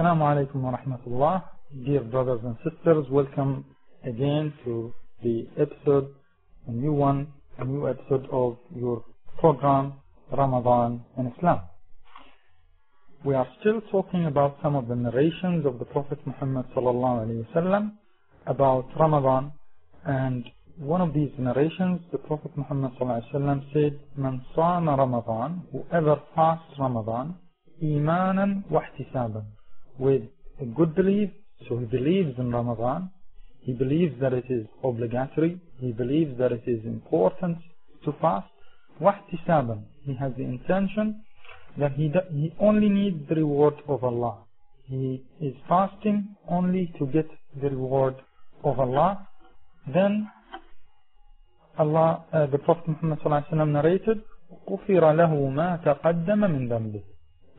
Assalamu alaikum wa rahmatullah. Dear brothers and sisters, welcome again to the episode, a new one, a new episode of your program, Ramadan in Islam. We are still talking about some of the narrations of the Prophet Muhammad sallallahu alaihi wasallam about Ramadan and one of these narrations, the Prophet Muhammad sallallahu alaihi wasallam said, "Man sama Ramadan, whoever fasts Ramadan, imanan wa ihtisaban, with a good belief, so he believes in Ramadan, he believes that it is obligatory, he believes that it is important to fast, wa ihtisaban, he has the intention that he, he only needs the reward of Allah. He is fasting only to get the reward of Allah. Then Allah, uh, the Prophet Muhammad ﷺ narrated, غُفِرَ لَهُ مَا تَقَدَّمَ مِنْ ذَنْبِهِ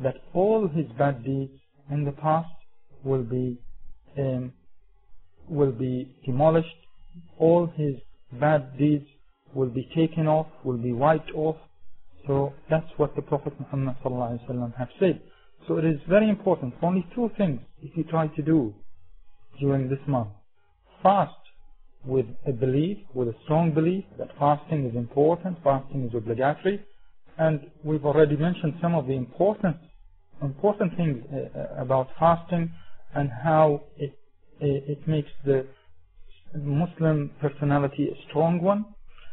That all his bad deeds in the past will be um, will be demolished. All his bad deeds will be taken off, will be wiped off. So that's what the Prophet Muhammad ﷺ have said. So it is very important. Only two things if you try to do during this month. Fast with a belief, with a strong belief that fasting is important, fasting is obligatory, and we've already mentioned some of the important important things uh, about fasting and how it it makes the Muslim personality a strong one,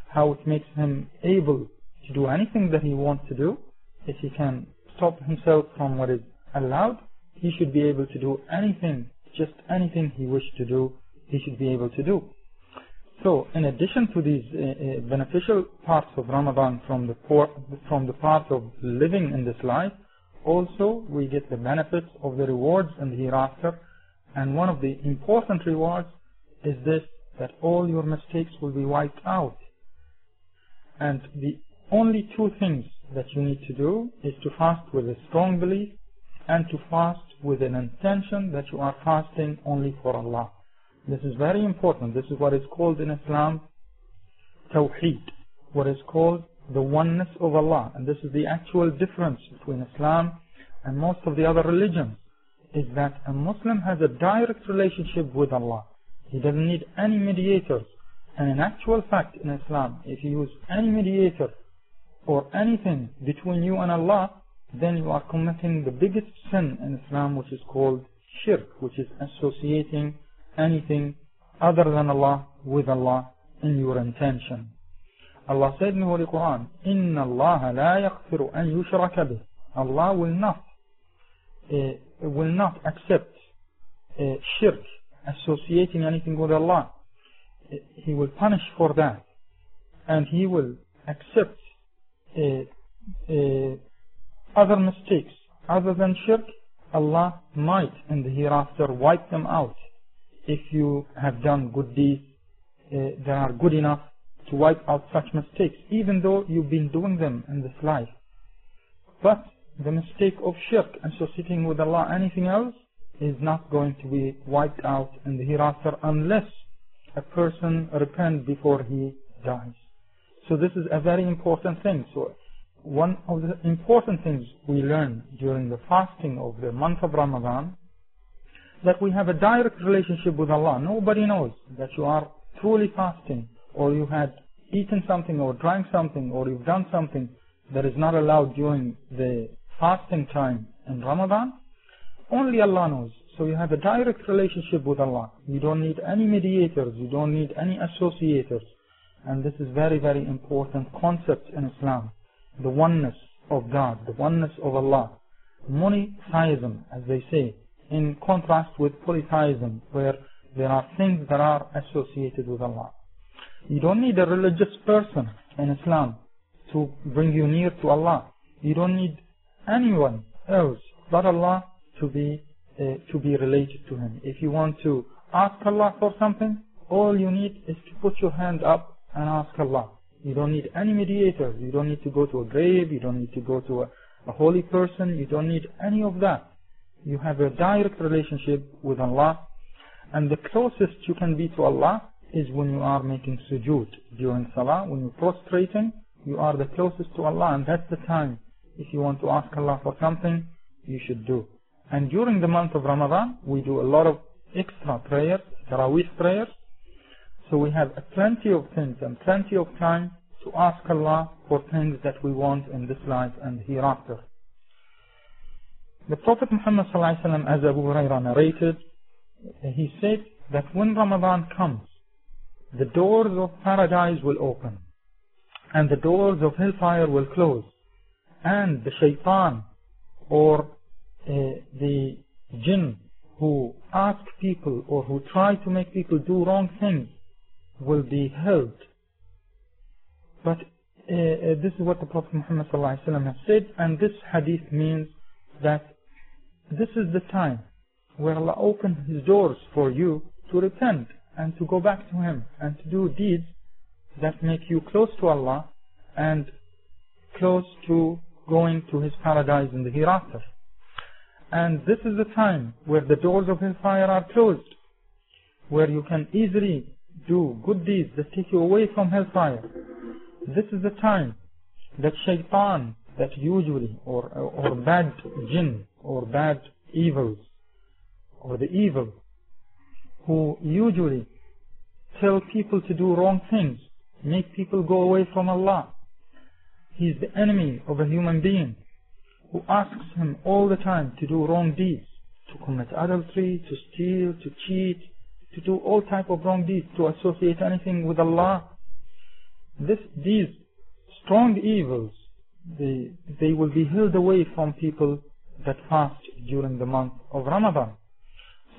how it makes him able to do anything that he wants to do. If he can stop himself from what is allowed, he should be able to do anything, just anything he wishes to do, he should be able to do. So, in addition to these uh, uh, beneficial parts of Ramadan from the from the part of living in this life, also we get the benefits of the rewards in the hereafter. And one of the important rewards is this: that all your mistakes will be wiped out. And the only two things that you need to do is to fast with a strong belief and to fast with an intention that you are fasting only for Allah. This is very important. This is what is called in Islam Tawheed, what is called the oneness of Allah. And this is the actual difference between Islam and most of the other religions, is that a Muslim has a direct relationship with Allah. He doesn't need any mediators. And in actual fact, in Islam, if you use any mediator or anything between you and Allah, then you are committing the biggest sin in Islam, which is called shirk, which is associating anything other than Allah with Allah in your intention. Allah said in the Holy Quran, Inna Allah la yaghfiru an yushraka. Allah will not, uh, will not accept uh, shirk, associating anything with Allah. Eh, he will punish for that. And He will accept uh, other mistakes other than shirk. Allah might in the hereafter wipe them out. If you have done good deeds, uh, that are good enough to wipe out such mistakes, even though you've been doing them in this life. But the mistake of shirk, associating with Allah anything else, is not going to be wiped out in the hereafter unless a person repents before he dies. So this is a very important thing. So one of the important things we learn during the fasting of the month of Ramadan that we have a direct relationship with Allah. Nobody knows that you are truly fasting or you had eaten something or drank something or you've done something that is not allowed during the fasting time in Ramadan. Only Allah knows. So you have a direct relationship with Allah. You don't need any mediators. You don't need any associators. And this is very, very important concept in Islam. The oneness of God, the oneness of Allah. Monotheism, as they say, in contrast with polytheism, where there are things that are associated with Allah. You don't need a religious person in Islam to bring you near to Allah. You don't need anyone else but Allah to be uh, to be related to Him. If you want to ask Allah for something, all you need is to put your hand up and ask Allah. You don't need any mediators. You don't need to go to a grave. You don't need to go to a, a holy person. You don't need any of that. You have a direct relationship with Allah. And the closest you can be to Allah is when you are making sujood during salah. When you're prostrating, you are the closest to Allah. And that's the time. If you want to ask Allah for something, you should do. And during the month of Ramadan, we do a lot of extra prayers, Taraweeh prayers. So we have plenty of things and plenty of time to ask Allah for things that we want in this life and hereafter. The Prophet Muhammad ﷺ, as Abu Hurairah narrated, he said that when Ramadan comes, the doors of paradise will open and the doors of hellfire will close and the shaitan or uh, the jinn who ask people or who try to make people do wrong things will be held. But uh, uh this is what the Prophet Muhammad has said, and this hadith means that this is the time where Allah opens His doors for you to repent and to go back to Him and to do deeds that make you close to Allah and close to going to His paradise in the hereafter. And this is the time where the doors of hellfire are closed, where you can easily do good deeds that take you away from hellfire. This is the time that shaitan, that usually, or, or bad jinn, or bad evils, or the evil, who usually tell people to do wrong things, make people go away from Allah. He is the enemy of a human being who asks him all the time to do wrong deeds, to commit adultery, to steal, to cheat, to do all type of wrong deeds, to associate anything with Allah. This, these strong evils, they, they will be held away from people that fast during the month of Ramadan.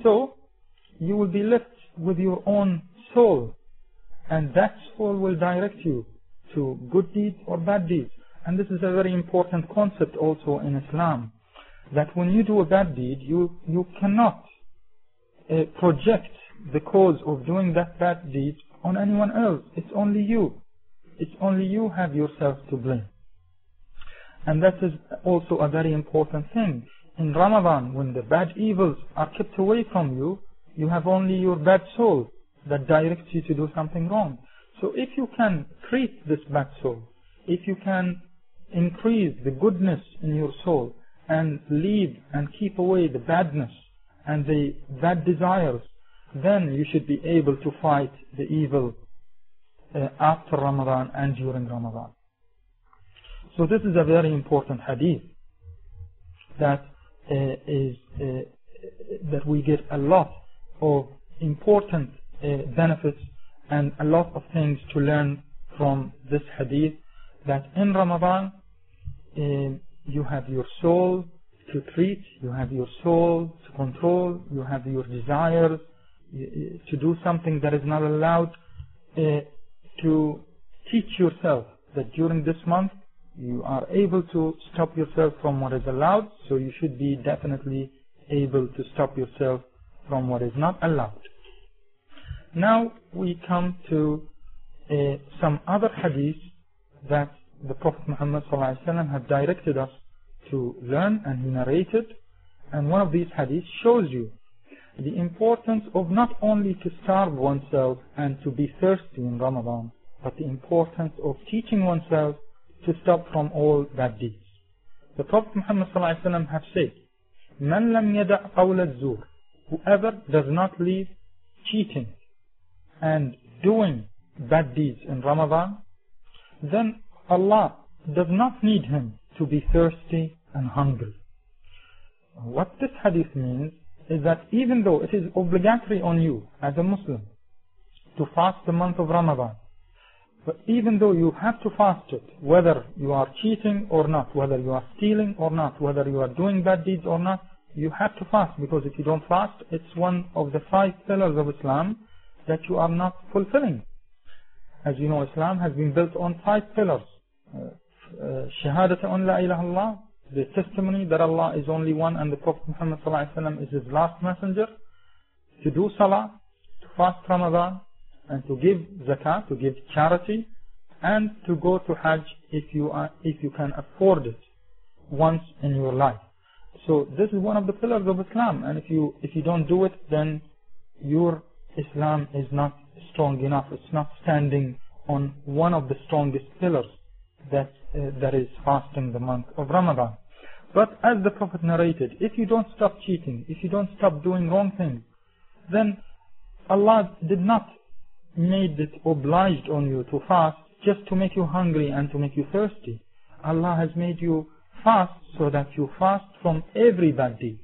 So, you will be left with your own soul, and that soul will direct you to good deeds or bad deeds. And this is a very important concept also in Islam, that when you do a bad deed, you, you cannot uh, project the cause of doing that bad deed on anyone else. It's only you. It's only you have yourself to blame. And that is also a very important thing. In Ramadan, when the bad evils are kept away from you, you have only your bad soul that directs you to do something wrong. So if you can treat this bad soul, if you can increase the goodness in your soul and leave and keep away the badness and the bad desires, then you should be able to fight the evil uh, after Ramadan and during Ramadan. So this is a very important hadith that uh, is uh, that we get a lot of important uh, benefits and a lot of things to learn from this hadith that in Ramadan you have your soul to treat, you have your soul to control, you have your desires to do something that is not allowed, uh, to teach yourself that during this month you are able to stop yourself from what is allowed, so you should be definitely able to stop yourself from what is not allowed. Now we come to uh, some other hadiths that the Prophet Muhammad ﷺ had directed us to learn and he narrated. And one of these hadiths shows you the importance of not only to starve oneself and to be thirsty in Ramadan, but the importance of teaching oneself to stop from all bad deeds. The Prophet Muhammad ﷺ have said, من لم يدع قول الزور Whoever does not leave cheating and doing bad deeds in Ramadan, then Allah does not need him to be thirsty and hungry. What this hadith means is that even though it is obligatory on you as a Muslim to fast the month of Ramadan, but even though you have to fast it, whether you are cheating or not, whether you are stealing or not, whether you are doing bad deeds or not, you have to fast because if you don't fast, it's one of the five pillars of Islam that you are not fulfilling. As you know, Islam has been built on five pillars. Uh, uh, Shahadat an la ilaha Allah, the testimony that Allah is only one and the Prophet Muhammad is his last messenger, to do salah, to fast Ramadan, and to give zakah, to give charity, and to go to Hajj if you are, if you can afford it once in your life. So this is one of the pillars of Islam, and if you if you don't do it, then your Islam is not strong enough. It's not standing on one of the strongest pillars that uh, that is fasting the month of Ramadan. But as the Prophet narrated, if you don't stop cheating, if you don't stop doing wrong things, then Allah did not made it obliged on you to fast just to make you hungry and to make you thirsty. Allah has made you fast so that you fast from every bad deed.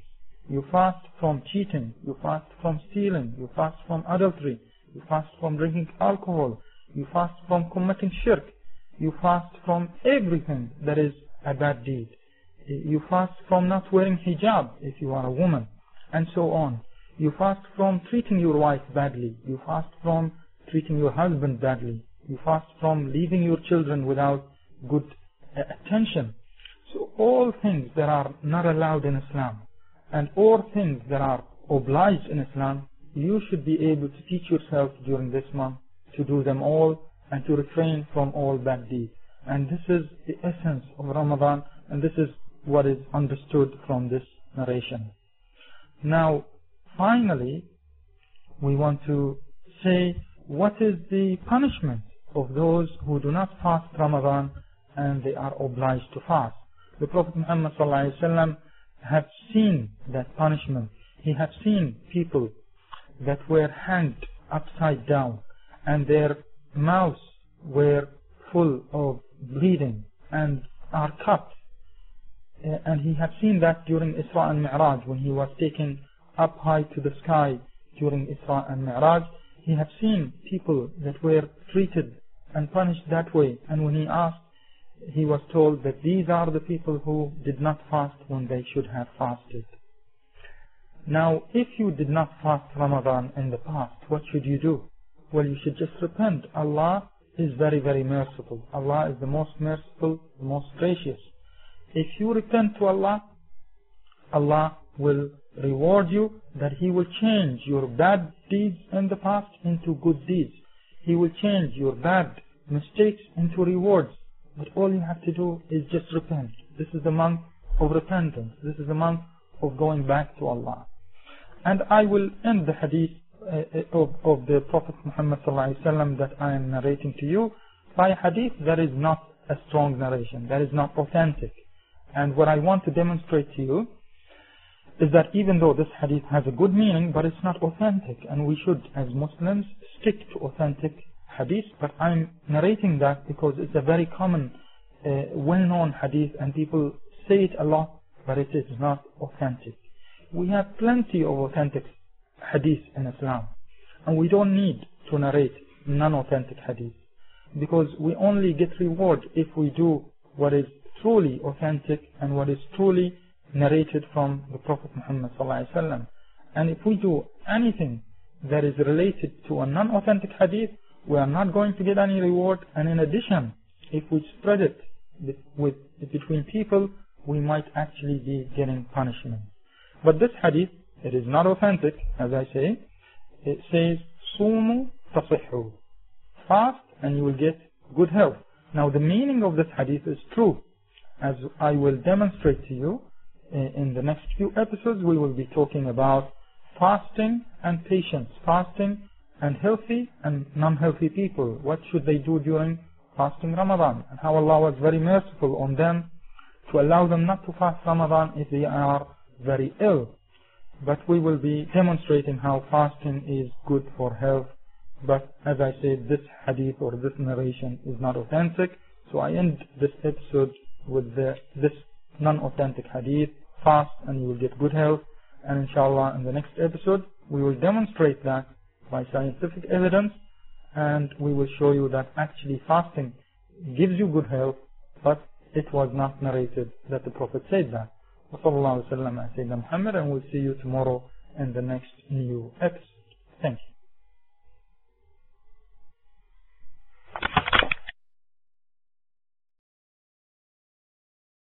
You fast from cheating, you fast from stealing, you fast from adultery, you fast from drinking alcohol, you fast from committing shirk, you fast from everything that is a bad deed. You fast from not wearing hijab if you are a woman, and so on. You fast from treating your wife badly. You fast from treating your husband badly. You fast from leaving your children without good attention. So all things that are not allowed in Islam and all things that are obliged in Islam, you should be able to teach yourself during this month to do them all and to refrain from all bad deeds. And this is the essence of Ramadan and this is what is understood from this narration. Now, finally, we want to say what is the punishment of those who do not fast Ramadan and they are obliged to fast. The Prophet Muhammad ﷺ had seen that punishment. He had seen people that were hanged upside down and their mouths were full of bleeding and are cut. Uh, and he had seen that during Isra and Mi'raj when he was taken up high to the sky during Isra and Mi'raj. He had seen people that were treated and punished that way. And when he asked, he was told that these are the people who did not fast when they should have fasted. Now, if you did not fast Ramadan in the past, what should you do? Well, you should just repent. Allah is very, very merciful. Allah is the most merciful, the most gracious. If you repent to Allah, Allah will reward you, that He will change your bad deeds in the past into good deeds. He will change your bad mistakes into rewards. But all you have to do is just repent. This is the month of repentance. This is the month of going back to Allah. And I will end the hadith uh, of, of the Prophet Muhammad that I am narrating to you by hadith that is not a strong narration, that is not authentic. And what I want to demonstrate to you is that even though this hadith has a good meaning, but it's not authentic, and we should, as Muslims, stick to authentic hadith, but I'm narrating that because it's a very common, uh, well-known hadith, and people say it a lot, but it is not authentic. We have plenty of authentic hadith in Islam, and we don't need to narrate non-authentic hadith, because we only get reward if we do what is truly authentic and what is truly narrated from the Prophet Muhammad ﷺ. And if we do anything that is related to a non-authentic hadith, we are not going to get any reward. And in addition, if we spread it with, between people, we might actually be getting punishment. But this hadith, it is not authentic, as I say. It says, "Sumu tasihhu," fast and you will get good health. Now the meaning of this hadith is true, as I will demonstrate to you in the next few episodes, we will be talking about fasting and patience, fasting and healthy and non-healthy people. What should they do during fasting Ramadan and how Allah was very merciful on them to allow them not to fast Ramadan if they are very ill. But we will be demonstrating how fasting is good for health. But as I said, this hadith or this narration is not authentic. So I end this episode with the, this non-authentic hadith, fast and you will get good health. And inshallah, in the next episode, we will demonstrate that by scientific evidence and we will show you that actually fasting gives you good health, but it was not narrated that the Prophet said that. وصلى الله وسلم على سيدنا محمد and we'll see you tomorrow in the next new episode. Thank you.